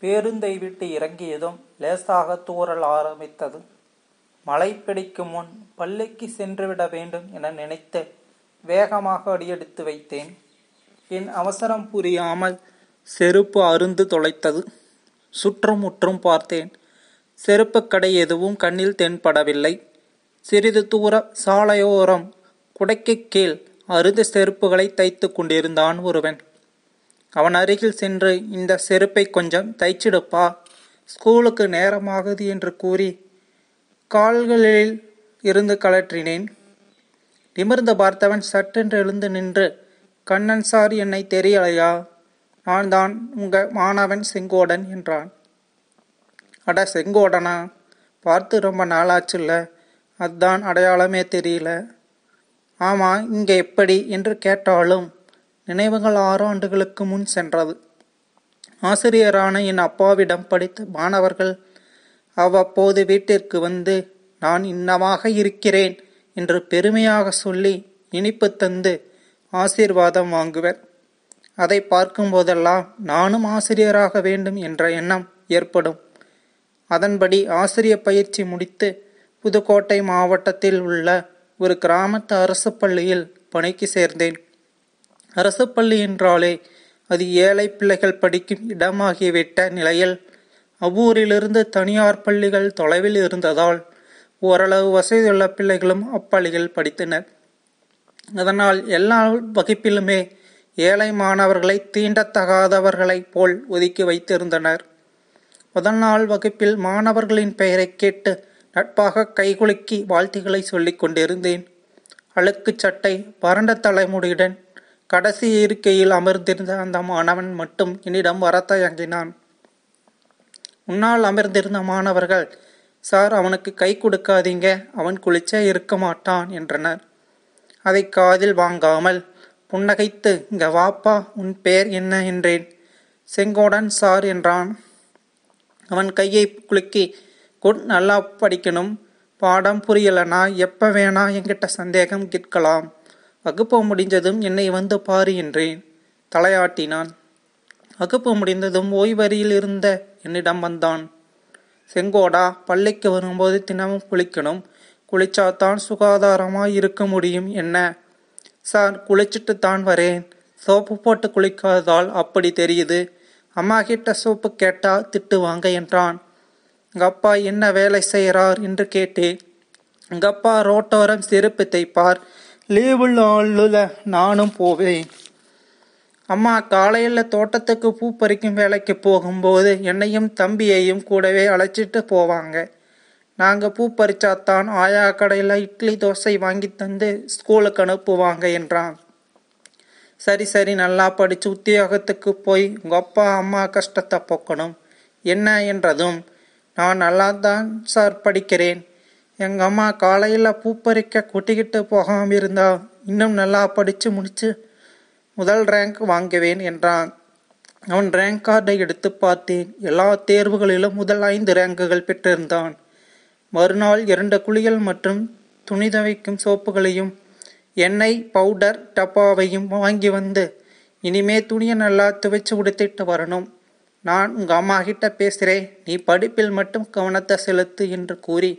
பேருந்தை விட்டு இறங்கியதும் லேசாக தூறல் ஆரம்பித்தது மழை பிடிக்கும் முன் பள்ளிக்கு சென்றுவிட வேண்டும் என நினைத்து வேகமாக அடியெடுத்து வைத்தேன். என் அவசரம் புரியாமல் செருப்பு அருந்து தொலைத்தது. சுற்றும் முற்றும் பார்த்தேன். செருப்பு கடை எதுவும் கண்ணில் தென்படவில்லை. சிறிது தூர சாலையோரம் குடைக்கு கீழ் அருந்து செருப்புகளை தைத்து கொண்டிருந்தான் ஒருவன். அவன் அருகில் சென்று இந்த செருப்பை கொஞ்சம் தைச்சிடுப்பா. ஸ்கூலுக்கு நேரமாகுது என்று கூறி கால்களில் இருந்து கழற்றினேன் நிமிர்ந்து பார்த்தவன் சட்டென்று எழுந்து நின்று கண்ணன் சார் என்னை தெரியலையா? நான் தான் உங்க மாணவன் செங்கோடன் என்றான். அட செங்கோடனா? பார்த்து ரொம்ப நாளாச்சுல்ல. அதான் அடையாளமே தெரியல. ஆமா இங்க எப்படி என்று கேட்டாலும் நினைவுகள் ஆறு ஆண்டுகளுக்கு முன் சென்றது. ஆசிரியரான என் அப்பாவிடம் படித்த மாணவர்கள் அவ்வப்போது வீட்டிற்கு வந்து நான் இன்னமாக இருக்கிறேன் என்று பெருமையாக சொல்லி இனிப்பு தந்து ஆசீர்வாதம் வாங்குவர். அதை பார்க்கும்போதெல்லாம் நானும் ஆசிரியராக வேண்டும் என்ற எண்ணம் ஏற்படும். அதன்படி ஆசிரிய பயிற்சி முடித்து புதுக்கோட்டை மாவட்டத்தில் உள்ள ஒரு கிராமத்து அரசு பள்ளியில் பணிக்கு சேர்ந்தேன். அரசு பள்ளி என்றாலே அது ஏழை பிள்ளைகள் படிக்கும் இடமாகிவிட்ட நிலையில் அவ்வூரிலிருந்து தனியார் பள்ளிகள் தொலைவில் இருந்ததால் ஓரளவு வசதியுள்ள பிள்ளைகளும் அப்பள்ளியில் படித்தனர். அதனால் எல்லா வகுப்பிலுமே ஏழை மாணவர்களை தீண்டத்தகாதவர்களைப் போல் ஒதுக்கி வைத்திருந்தனர். முதல் நாள் வகுப்பில் மாணவர்களின் பெயரை கேட்டு நட்பாக கைகுலுக்கி வாழ்த்துக்களை சொல்லிக் கொண்டிருந்தேன். அழுக்கு சட்டை வறண்ட தலைமுடியுடன் கடைசி இருக்கையில் அமர்ந்திருந்த அந்த மாணவன் மட்டும் என்னிடம் வர தயங்கினான் முன்னால் அமர்ந்திருந்த மாணவர்கள் சார் அவனுக்கு கை கொடுக்காதீங்க அவன் குளிச்சே இருக்க மாட்டான் என்றனர். அதை காதில் வாங்காமல் புன்னகைத்து இங்க வாப்பா உன் பெயர் என்ன? என்றேன். செங்கோடன் சார் என்றான். அவன் கையை குலுக்கி குட் நல்லா படிக்கணும் பாடம் புரியலனா எப்ப வேணா என்கிட்ட சந்தேகம் கேட்கலாம். வகுப்பு முடிஞ்சதும் என்னை வந்து பாரு என்றேன். தலையாட்டினான். வகுப்பு முடிந்ததும் ஓய்வறியில் இருந்த என்னிடம் வந்தான். செங்கோடா பள்ளிக்கு வரும்போது தினமும் குளிக்கணும். குளிச்சாதான் சுகாதாரமாய் இருக்க முடியும் என்ன? சார் குளிச்சுட்டு தான் வரேன். சோப்பு போட்டு குளிக்காததால் அப்படி தெரியுது. அம்மா கிட்ட சோப்பு கேட்டா திட்டுவாங்க என்றான். எங்கள் அப்பா என்ன வேலை செய்கிறார் என்று கேட்டேன். எங்க அப்பா ரோட்டோரம் செருப்பு தைப்பார். லீவுள்ள ஆளுல நானும் போவேன். அம்மா காலையில் தோட்டத்துக்கு பூ பறிக்கும் வேலைக்கு போகும்போது என்னையும் தம்பியையும் கூடவே அழைச்சிட்டு போவாங்க. நாங்கள் பூ பறிச்சாத்தான் ஆயா கடையில் இட்லி தோசை வாங்கி தந்து ஸ்கூலுக்கு அனுப்புவாங்க என்றான். சரி சரி நல்லா படித்து உத்தியோகத்துக்கு போய் உங்கள் அப்பா அம்மா கஷ்டத்தை போக்கணும். என்ன என்றதும் நான் நல்லா தான் சார் படிக்கிறேன். எங்கள் அம்மா காலையில் பூ பறிக்க கூட்டிக்கிட்டு போகாமல் இருந்தா இன்னும் நல்லா படித்து முடித்து முதல் ரேங்க் வாங்குவேன் என்றான். அவன் ரேங்க் கார்டை எடுத்து பார்த்தேன். எல்லா தேர்வுகளிலும் முதல் ஐந்து ரேங்குகள் பெற்றிருந்தான். மறுநாள் இரண்டு குளியல் மற்றும் துணி துவைக்கும் சோப்புகளையும் எண்ணெய் பவுடர் டப்பாவையும் வாங்கி வந்து இனிமே துணியை நல்லா துவைச்சு உடுத்திட்டு வரணும். நான் உங்கள் அம்மா கிட்ட பேசுகிறேன் நீ படிப்பில் மட்டும் கவனத்தை செலுத்து என்று கூறி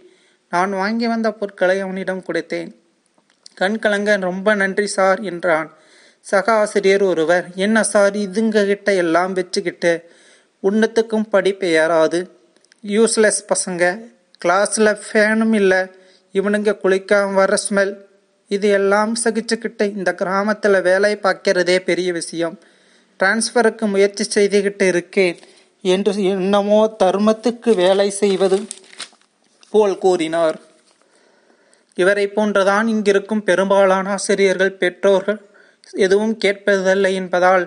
நான் வாங்கி வந்த பொருட்களை அவனிடம் கொடுத்தேன். கண் கலங்க ரொம்ப நன்றி சார் என்றான். சக ஆசிரியர் ஒருவர் என்ன சார் இதுங்க கிட்ட எல்லாம் வச்சுக்கிட்டு உன்னத்துக்கும் படிப்பு ஏறாது யூஸ்லெஸ் பசங்க. கிளாஸில் ஃபேனும் இல்லை. இவனுங்க குளிக்காம வர ஸ்மெல் இது எல்லாம் சகிச்சுக்கிட்டு இந்த கிராமத்தில் வேலை பார்க்கிறதே பெரிய விஷயம். டிரான்ஸ்ஃபருக்கு முயற்சி செய்துக்கிட்டு இருக்கேன். என்று என்னமோ தர்மத்துக்கு வேலை செய்வது போல் கூறினார் இவரை போன்றுதான் இங்கிருக்கும் பெரும்பாலான ஆசிரியர்கள் பெற்றோர்கள். எதுவும் கேட்பதில்லை என்பதால்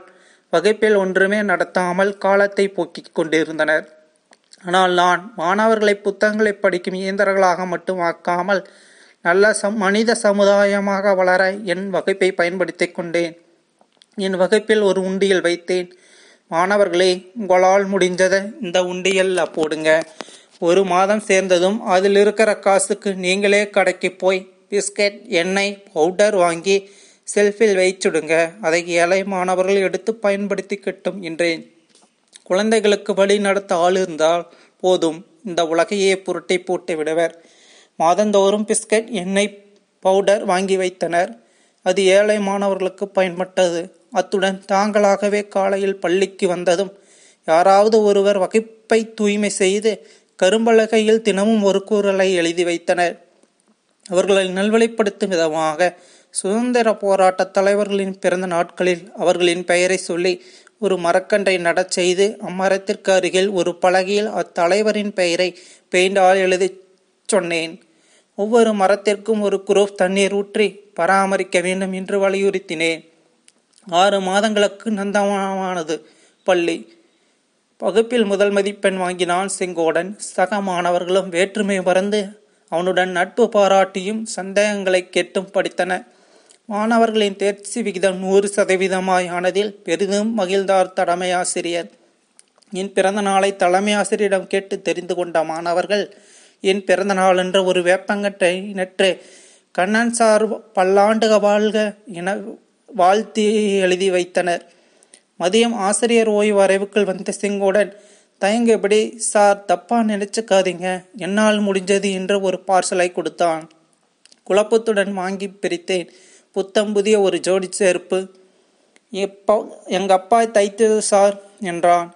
வகுப்பில் ஒன்றுமே நடத்தாமல் காலத்தை போக்கிக் கொண்டிருந்தனர். ஆனால் நான் மாணவர்களை புத்தகங்களை படிக்கும் இயந்திரங்களாக மட்டும் ஆக்காமல் நல்ல சம் மனித சமுதாயமாக வளர என் வகுப்பை பயன்படுத்திக் கொண்டேன். என் வகுப்பில் ஒரு உண்டியல் வைத்தேன். மாணவர்களே உங்களால் முடிஞ்சதை இந்த உண்டியல் போடுங்க. ஒரு மாதம் சேர்ந்ததும் அதில் இருக்கிற காசுக்கு நீங்களே கடைக்கு போய் பிஸ்கட் எண்ணெய் பவுடர் வாங்கி செல்ஃபில் வைச்சுடுங்க. அதை ஏழை மாணவர்கள் எடுத்து பயன்படுத்திக்கிட்டும் என்றேன். குழந்தைகளுக்கு வழி நடத்த ஆள் இருந்தால் போதும். இந்த உலகையே புரட்டி போட்டு விடுவர். மாதந்தோறும் பிஸ்கட் எண்ணெய் பவுடர் வாங்கி வைத்தனர். அது ஏழை மாணவர்களுக்கு பயன்பட்டது. அத்துடன் தாங்களாகவே காலையில் பள்ளிக்கு வந்ததும் யாராவது ஒருவர் வகுப்பை தூய்மை செய்து கரும்பலகையில் தினமும் ஒரு கூறலை எழுதி வைத்தனர். அவர்களை நல்வழிப்படுத்தும் விதமாக சுதந்திர போராட்ட தலைவர்களின் பிறந்த நாட்களில் அவர்களின் பெயரை சொல்லி ஒரு மரக்கன்றை நடச் செய்து அம்மரத்திற்கு அருகில் ஒரு பலகையில் அத்தலைவரின் பெயரை பெயிண்டால் எழுதி சொன்னேன். ஒவ்வொரு மரத்திற்கும் ஒரு குரூப் தண்ணீர் ஊற்றி பராமரிக்க வேண்டும் என்று வலியுறுத்தினேன். ஆறு மாதங்களுக்கு நந்தமானது பள்ளி. வகுப்பில் முதல் மதிப்பெண் வாங்கினான் செங்கோடன். சக மாணவர்களும் வேற்றுமை மறந்து அவனுடன் நட்பு பாராட்டியும் சந்தேகங்களை கேட்டும் படித்தன. மாணவர்களின் தேர்ச்சி விகிதம் நூறு சதவீதமாய் ஆனதில் பெரிதும் மகிழ்ந்தார் தலைமை ஆசிரியர். என் பிறந்த நாளை தலைமை ஆசிரியரிடம் கேட்டு தெரிந்து கொண்ட மாணவர்கள் என் பிறந்த நாளென்ற ஒரு வேப்பங்கட்டை நற்று கண்ணன் சார் பல்லாண்டுக வாழ்க என வாழ்த்தி எழுதி வைத்தனர். மதியம் ஆசிரியர் ஓய்வு வரைவுக்குள் வந்த செங்கோடன் தயங்கபடி சார் தப்பா நினைச்சுக்காதீங்க. என்னால் முடிஞ்சது என்று ஒரு பார்சலை கொடுத்தான். குழப்பத்துடன் வாங்கி பிரித்தேன். புத்தம் புதிய ஒரு ஜோடி செருப்பு. எப்போ எங்க அப்பா தைத்தது சார்? என்றான்.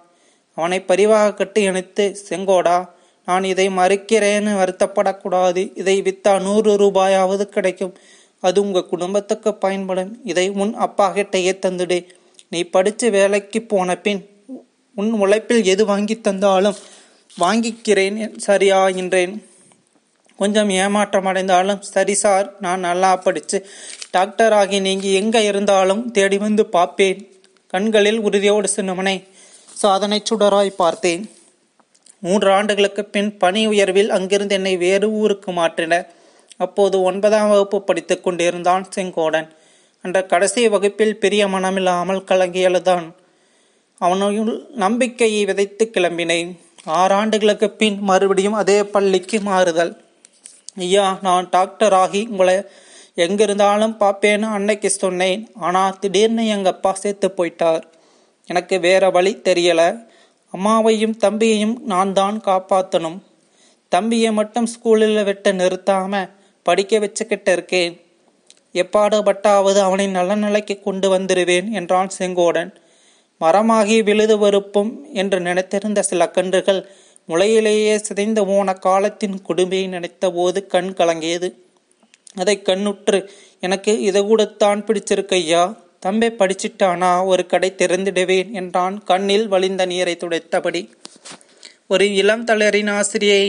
அவனை பரிவாக கட்டி இணைத்து செங்கோடா நான் இதை மறுக்கிறேன்னு வருத்தப்படக்கூடாது. இதை வித்தா நூறு ரூபாயாவது கிடைக்கும். அது உங்க குடும்பத்துக்கு பயன்படும். இதை உன் அப்பா கிட்டையே தந்துடு. நீ படித்து வேலைக்கு போன பின் உன் உழைப்பில் எது வாங்கி தந்தாலும் வாங்கிக்கிறேன் சரியா என்றேன். கொஞ்சம் ஏமாற்றம் அடைந்தாலும் சரி சார் நான் நல்லா படித்து டாக்டர் ஆகி எங்கே இருந்தாலும் தேடி வந்து பார்ப்பேன். கண்களில் உறுதியோடு சின்னமனை சாதனை சுடராய் பார்த்தேன். மூன்று ஆண்டுகளுக்கு பின் பணி உயர்வில் அங்கிருந்து என்னை வேறு ஊருக்கு மாற்றினர். அப்போது ஒன்பதாம் வகுப்பு படித்துக் கொண்டிருந்தான் செங்கோடன். அந்த கடைசி வகுப்பில் பெரிய மனமில்லாமல் கலங்கியழுதான் அவனுள் நம்பிக்கையை விதைத்து கிளம்பினேன். ஆறாண்டுகளுக்கு பின் மறுபடியும் அதே பள்ளிக்கு மாறுதல். ஐயா நான் டாக்டர் ஆகி உங்களை எங்கிருந்தாலும் பார்ப்பேன்னு அன்னைக்கு சொன்னேன். ஆனால் திடீர்னு எங்கள் அப்பா சேர்த்து போயிட்டார். எனக்கு வேற வழி தெரியலை. அம்மாவையும் தம்பியையும் நான் தான் காப்பாற்றணும் தம்பியை மட்டும் ஸ்கூலில் விட்டு நிறுத்தாமல் படிக்க வச்சுக்கிட்டு இருக்கேன். எப்பாடுபட்டாவது அவனை நல்ல நிலைக்கு கொண்டு வந்துடுவேன் என்றான் செங்கோடன். மரமாகி விழுது வெறுப்பும் என்று நினைத்திருந்த சில கன்றுகள் முளையிலேயே சிதைந்து போன காலத்தின் கொடுமையை நினைத்த போது கண் கலங்கியது. அதை கண்ணுற்று எனக்கு இதை கூடத்தான் பிடிச்சிருக்கையா? தம்பை படிச்சிட்டானா? ஒரு கடை திறந்துடுவேன் என்றான் கண்ணில் வழிந்த நீரை துடைத்தபடி. ஒரு இளம் தளரின் ஆசிரியை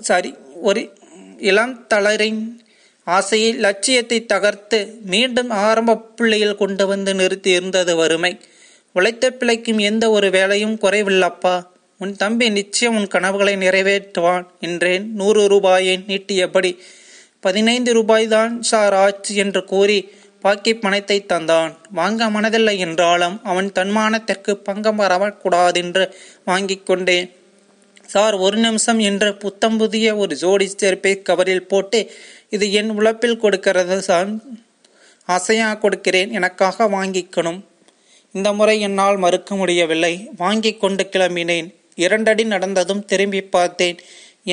சாரி ஒரு இளம் தளரின் ஆசையை லட்சியத்தை தகர்த்து மீண்டும் ஆரம்ப பிள்ளையில் கொண்டு வந்து நிறுத்தி இருந்தது வறுமை. உழைத்த பிழைக்கும் எந்த ஒரு வேலையும் குறைவில்லப்பா. உன் தம்பி நிச்சயம் உன் கனவுகளை நிறைவேற்றுவான் என்றேன். நூறு ரூபாயை நீட்டியபடி பதினைந்து ரூபாய்தான் சார் ஆச்சு என்று கூறி பாக்கி பணத்தை தந்தான். வாங்க மனதில்லை என்றாலும் அவன் தன்மானத்திற்கு பங்கம் வரக்கூடாதென்று வாங்கிக் கொண்டேன். சார் ஒரு நிமிஷம் என்று புத்தம் புதிய ஒரு ஜோடி செருப்பை கவரில் போட்டு இது என் உழைப்பில் கொடுக்கிறது சார் அசையா கொடுக்கிறேன் எனக்காக வாங்கிக்கணும். இந்த முறை என்னால் மறுக்க முடியவில்லை. வாங்கி கொண்டு கிளம்பினேன். இரண்டடி நடந்ததும் திரும்பி பார்த்தேன்.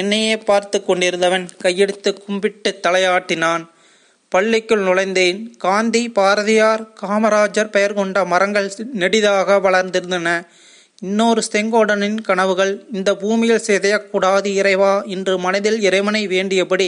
என்னையே பார்த்து கொண்டிருந்தவன் கையெடுத்து கும்பிட்டு தலையாட்டினான். பள்ளிக்குள் நுழைந்தேன். காந்தி பாரதியார் காமராஜர் பெயர் கொண்ட மரங்கள் நெடிதாக வளர்ந்திருந்தன. இன்னொரு செங்கோடனின் கனவுகள் இந்த பூமியில் சிதையக்கூடாது இறைவா இன்று மனதில் இறைவனை வேண்டியபடி